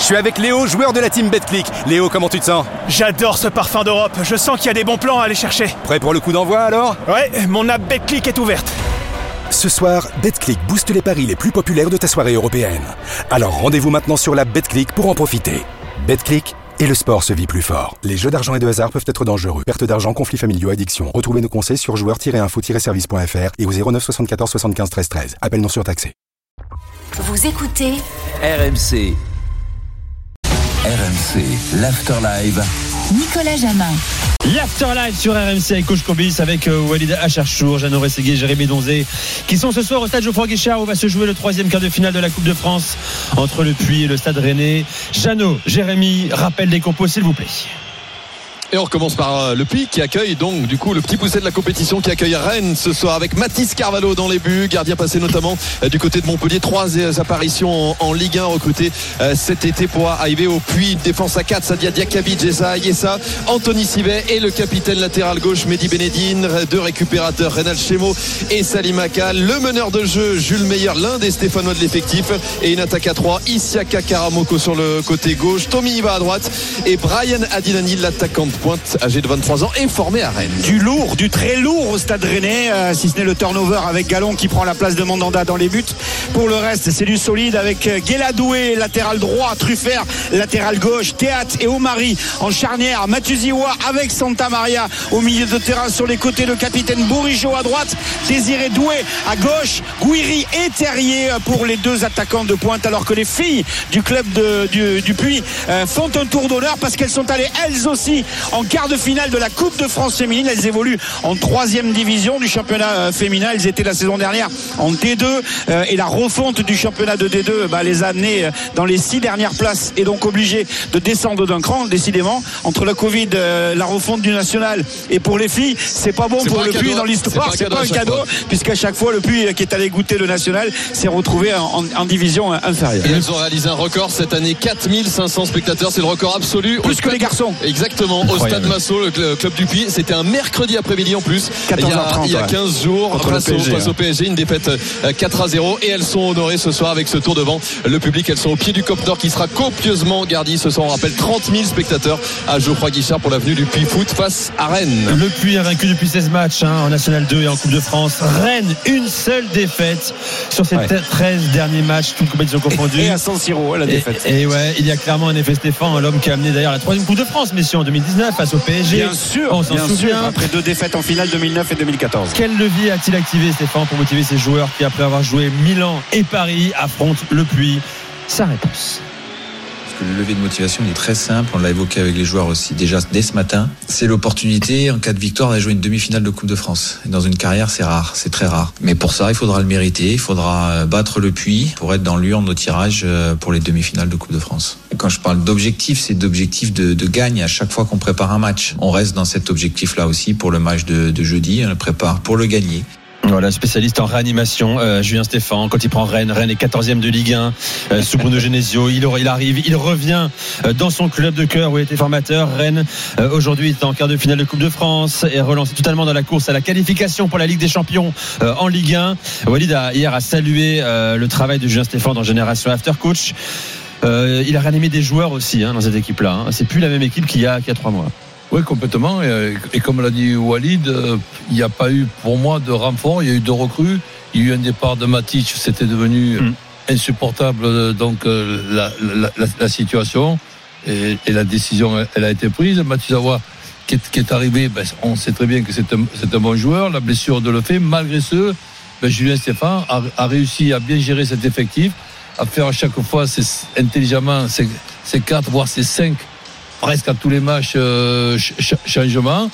Je suis avec Léo, joueur de la team BetClick. Léo, comment tu te sens? J'adore ce parfum d'Europe. Je sens qu'il y a des bons plans à aller chercher. Prêt pour le coup d'envoi alors? Ouais, mon app BetClick est ouverte. Ce soir, BetClick booste les paris les plus populaires de ta soirée européenne. Alors rendez-vous maintenant sur la BetClick pour en profiter. BetClick et le sport se vit plus fort. Les jeux d'argent et de hasard peuvent être dangereux. Perte d'argent, conflits familiaux, addiction. Retrouvez nos conseils sur joueurs-info-service.fr et au 09 74 75 13 13. Appel non surtaxé. Vous écoutez RMC. RMC, l'Afterlive. Nicolas Jamin. L'Afterlife sur RMC avec Coach Combis avec euh, Walid Acharchour, Jeannot Rességuier, Jérémy Donzé qui sont ce soir au stade Geoffroy Guichard où va se jouer le troisième quart de finale de la Coupe de France entre le Puy et le stade Rennais. Jeannot, Jérémy, rappel des compos s'il vous plaît. Et on recommence par euh, le Puy qui accueille donc du coup le petit pousset de la compétition qui accueille Rennes ce soir avec Mathis Carvalho dans les buts, gardien passé notamment euh, du côté de Montpellier. Trois euh, apparitions en, Ligue 1 recrutées cet été pour arriver au Puy. Défense à 4, Sadia Diakabi, Jessa Yessa, Anthony Sivet et le capitaine latéral gauche Mehdi Benedine. Deux récupérateurs, Renal Chemo et Salim Akal. Le meneur de jeu, Jules Meyer, l'un des Stéphanois de l'effectif. Et une attaque à 3, Isiaka Karamoko sur le côté gauche, Tommy Iva à droite et Brian Adinani, l'attaquant pointe âgé de 23 ans et formé à Rennes. Du lourd, du très lourd au stade rennais, euh, si ce n'est le turnover avec Galon qui prend la place de Mandanda dans les buts. Pour le reste, c'est du solide avec euh, Guéladoué, latéral droit, Truffert, latéral gauche, Théâtre et Omari en charnière, Mathuziwa avec Santa Maria au milieu de terrain sur les côtés, le capitaine Bourigeau à droite, Désiré Doué à gauche, Gouiri et Terrier pour les deux attaquants de pointe alors que les filles du club du, Puy euh, font un tour d'honneur parce qu'elles sont allées elles aussi en quart de finale de la Coupe de France féminine. Elles évoluent en troisième division du championnat euh, féminin. Elles étaient la saison dernière en D2 euh, et la refonte du championnat de D2 bah, les a amenées euh, dans les six dernières places et donc obligées de descendre d'un cran. Décidément, entre la Covid, la refonte du national et pour les filles, c'est pas bon pour le Puy dans l'histoire. C'est pas un cadeau puisqu'à chaque fois le Puy qui est allé goûter le national s'est retrouvé en, division inférieure. Et elles ont réalisé un record cette année 4500 spectateurs, c'est le record absolu. Plus que les garçons. Exactement. Stade Massot, le club du Puy. C'était un mercredi après-midi en plus. 14h30, il y a, 15 jours, face, au, PSG, une défaite 4 euh, à 0. Et elles sont honorées ce soir avec ce tour devant le public. Elles sont au pied du Cop Nord qui sera copieusement gardi. Ce soir, on rappelle 30 000 spectateurs à Geoffroy Guichard pour l'avenue du Puy Foot face à Rennes. Le Puy a vaincu depuis 16 matchs hein, en National 2 et en Coupe de France. Rennes, une seule défaite sur ces 13 derniers matchs, toutes compétitions confondues. Et à San Siro, la défaite. Et, ouais, il y a clairement un effet Stéphane, l'homme qui a amené d'ailleurs la troisième Coupe de France, messieurs, en 2019 face au PSG. Bien sûr, on s'en souvient. après deux défaites en finale 2009 et 2014. Quel levier a-t-il activé Stéphane pour motiver ses joueurs qui après avoir joué Milan et Paris affrontent le Puy? Sa réponse le levier de motivation est très simple, on l'a évoqué avec les joueurs aussi déjà dès ce matin. C'est l'opportunité en cas de victoire d'aller jouer une demi-finale de Coupe de France. dans une carrière, c'est rare, c'est très rare. Mais pour ça, il faudra le mériter, il faudra euh, battre le puits pour être dans l'urne au tirage euh, pour les demi-finales de Coupe de France. Quand je parle d'objectif, c'est d'objectif de, de, gagne à chaque fois qu'on prépare un match. On reste dans cet objectif-là aussi pour le match de, de jeudi, on le prépare pour le gagner. Voilà, spécialiste en réanimation, euh, Julien Stéphan, quand il prend Rennes, Rennes est 14e de Ligue 1, euh, sous Bruno Genesio, il, il arrive, il revient euh, dans son club de cœur où il était formateur. Rennes, euh, aujourd'hui, est en quart de finale de Coupe de France et relancé totalement dans la course à la qualification pour la Ligue des Champions en Ligue 1. Walid a, hier a salué le travail de Julien Stéphan dans Génération After Coach. Il a réanimé des joueurs aussi hein, dans cette équipe-là. Hein. C'est plus la même équipe qu'il y a, qu'il y a trois mois. Oui, complètement. Et, comme l'a dit Walid, euh, il n'y a pas eu pour moi de renfort. Il y a eu deux recrues. Il y a eu un départ de Matic. C'était devenu mm. insupportable euh, donc euh, la, la, la, situation. Et, et, la décision, elle a été prise. Mathieu Zawa, qui est, qui est arrivé, ben, on sait très bien que c'est un, un, bon joueur. La blessure de le fait. Malgré ce, ben, Julien Stéphane a, a, réussi à bien gérer cet effectif, à faire à chaque fois intelligemment ses quatre, voire ses cinq presque à tous les matchs euh, changement.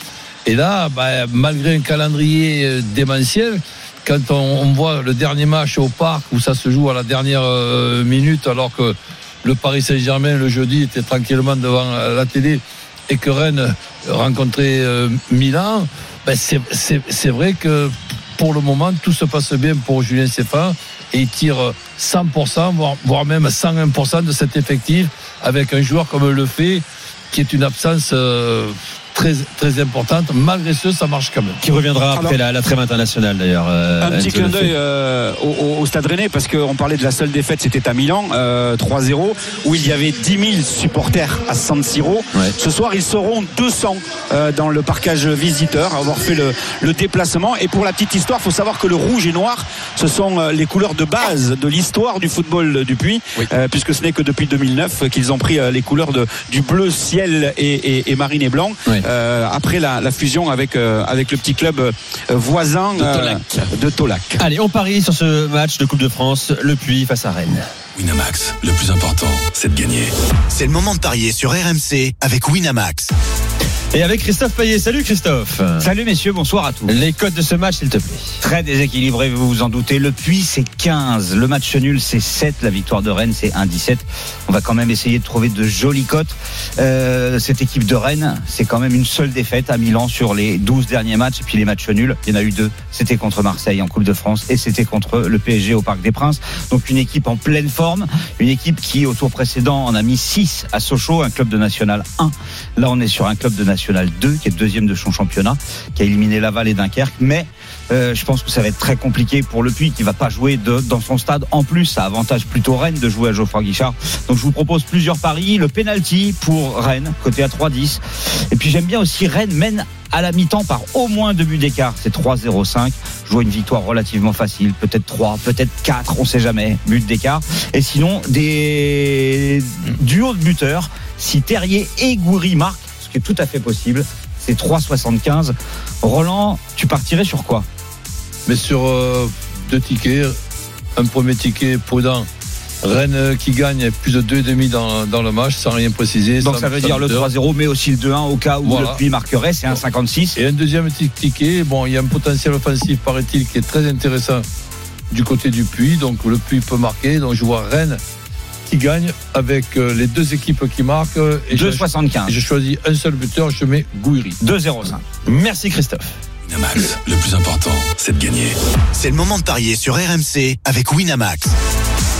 Et là, bah, malgré un calendrier euh, démentiel, quand on, voit le dernier match au parc où ça se joue à la dernière euh, minute, alors que le Paris Saint-Germain le jeudi était tranquillement devant la télé et que Rennes rencontrait Milan, ben c'est vrai que pour le moment tout se passe bien pour Julien Stéphane et il tire 100%, voire, même 101% de cet effectif avec un joueur comme le fait qui est une absence euh, très, très importante. Malgré ce, ça marche quand même. Qui reviendra après Alors- la, la trêve internationale d'ailleurs. euh, Un petit clin d'œil euh, au, Stade Rennais parce qu'on parlait de la seule défaite, c'était à Milan, euh, 3-0, où il y avait 10 000 supporters à San Siro. Ouais. Ce soir, ils seront 200 euh, dans le parcage visiteur, à avoir fait le, le déplacement. Et pour la petite histoire, il faut savoir que le rouge et noir, ce sont euh, les couleurs de base de l'histoire du football du Puy, euh, puisque ce n'est que depuis 2009 qu'ils ont pris euh, les couleurs de, du bleu ciel et, et, et marine et blanc. Euh, après la, la fusion avec, euh, avec le petit club euh, voisin De Tolac. euh, de Tolac. Allez, on parie sur ce match de Coupe de France, le Puy face à Rennes. Winamax, le plus important, c'est de gagner. C'est le moment de parier sur RMC avec Winamax. Et avec Christophe Payet. Salut Christophe. Salut messieurs, bonsoir à tous. Les codes de ce match, s'il te plaît. Très déséquilibré, vous vous en doutez. Le Puy, c'est 15. Le match nul, c'est 7. La victoire de Rennes, c'est 1-17. On va quand même essayer de trouver de jolies cotes. Euh, cette équipe de Rennes, c'est quand même une seule défaite à Milan sur les 12 derniers matchs. Et puis les matchs nuls, il y en a eu deux. C'était contre Marseille en Coupe de France et c'était contre le PSG au Parc des Princes. Donc une équipe en pleine forme. Une équipe qui, au tour précédent, en a mis 6 à Sochaux, un club de National 1. Là, on est sur un club de National 2, qui est deuxième de son championnat, qui a éliminé Laval et Dunkerque. Mais euh, je pense que ça va être très compliqué pour le Puy qui va pas jouer dans son stade. En plus, ça avantage plutôt Rennes de jouer à Geoffroy Guichard. Donc je vous propose plusieurs paris. Le penalty pour Rennes, côté à 3-10. Et puis j'aime bien aussi Rennes mène à la mi-temps par au moins deux buts d'écart. C'est 3-0-5. Je vois une victoire relativement facile. Peut-être 3, peut-être 4, on sait jamais. But d'écart. Et sinon, des duos de buteurs. Si Terrier et Goury marquent, ce qui est tout à fait possible, c'est 3,75. Roland, tu partirais sur quoi? Mais sur euh, deux tickets, un premier ticket prudent. Rennes euh, qui gagne plus de 2,5 dans, dans le match sans rien préciser. Donc ça veut dire le buteur. 3-0, mais aussi le 2-1 au cas où Voilà. le Puy marquerait, c'est un 56. Et un deuxième ticket, bon, il y a un potentiel offensif, paraît-il, qui est très intéressant du côté du Puy. Donc le Puy peut marquer. Donc je vois Rennes qui gagne avec euh, les deux équipes qui marquent. euh, Et je, 2,75. et je choisis un seul buteur, je mets Gouiri. 2-0-5. Merci Christophe. Winamax, le plus important, c'est de gagner. C'est le moment de parier sur RMC avec Winamax.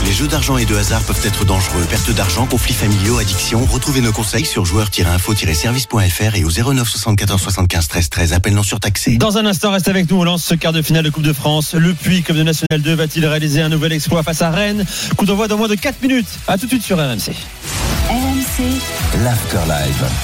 Les jeux d'argent et de hasard peuvent être dangereux. Perte d'argent, conflits familiaux, addiction. Retrouvez nos conseils sur joueurs-info-service.fr et au 09 74 75 13 13. Appel non surtaxé. Dans un instant, reste avec nous. On lance ce quart de finale de Coupe de France. Le Puy, comme de National 2, va-t-il réaliser un nouvel exploit face à Rennes? Coup d'envoi dans moins de 4 minutes. À tout de suite sur RMC. RMC, l'Afterlife.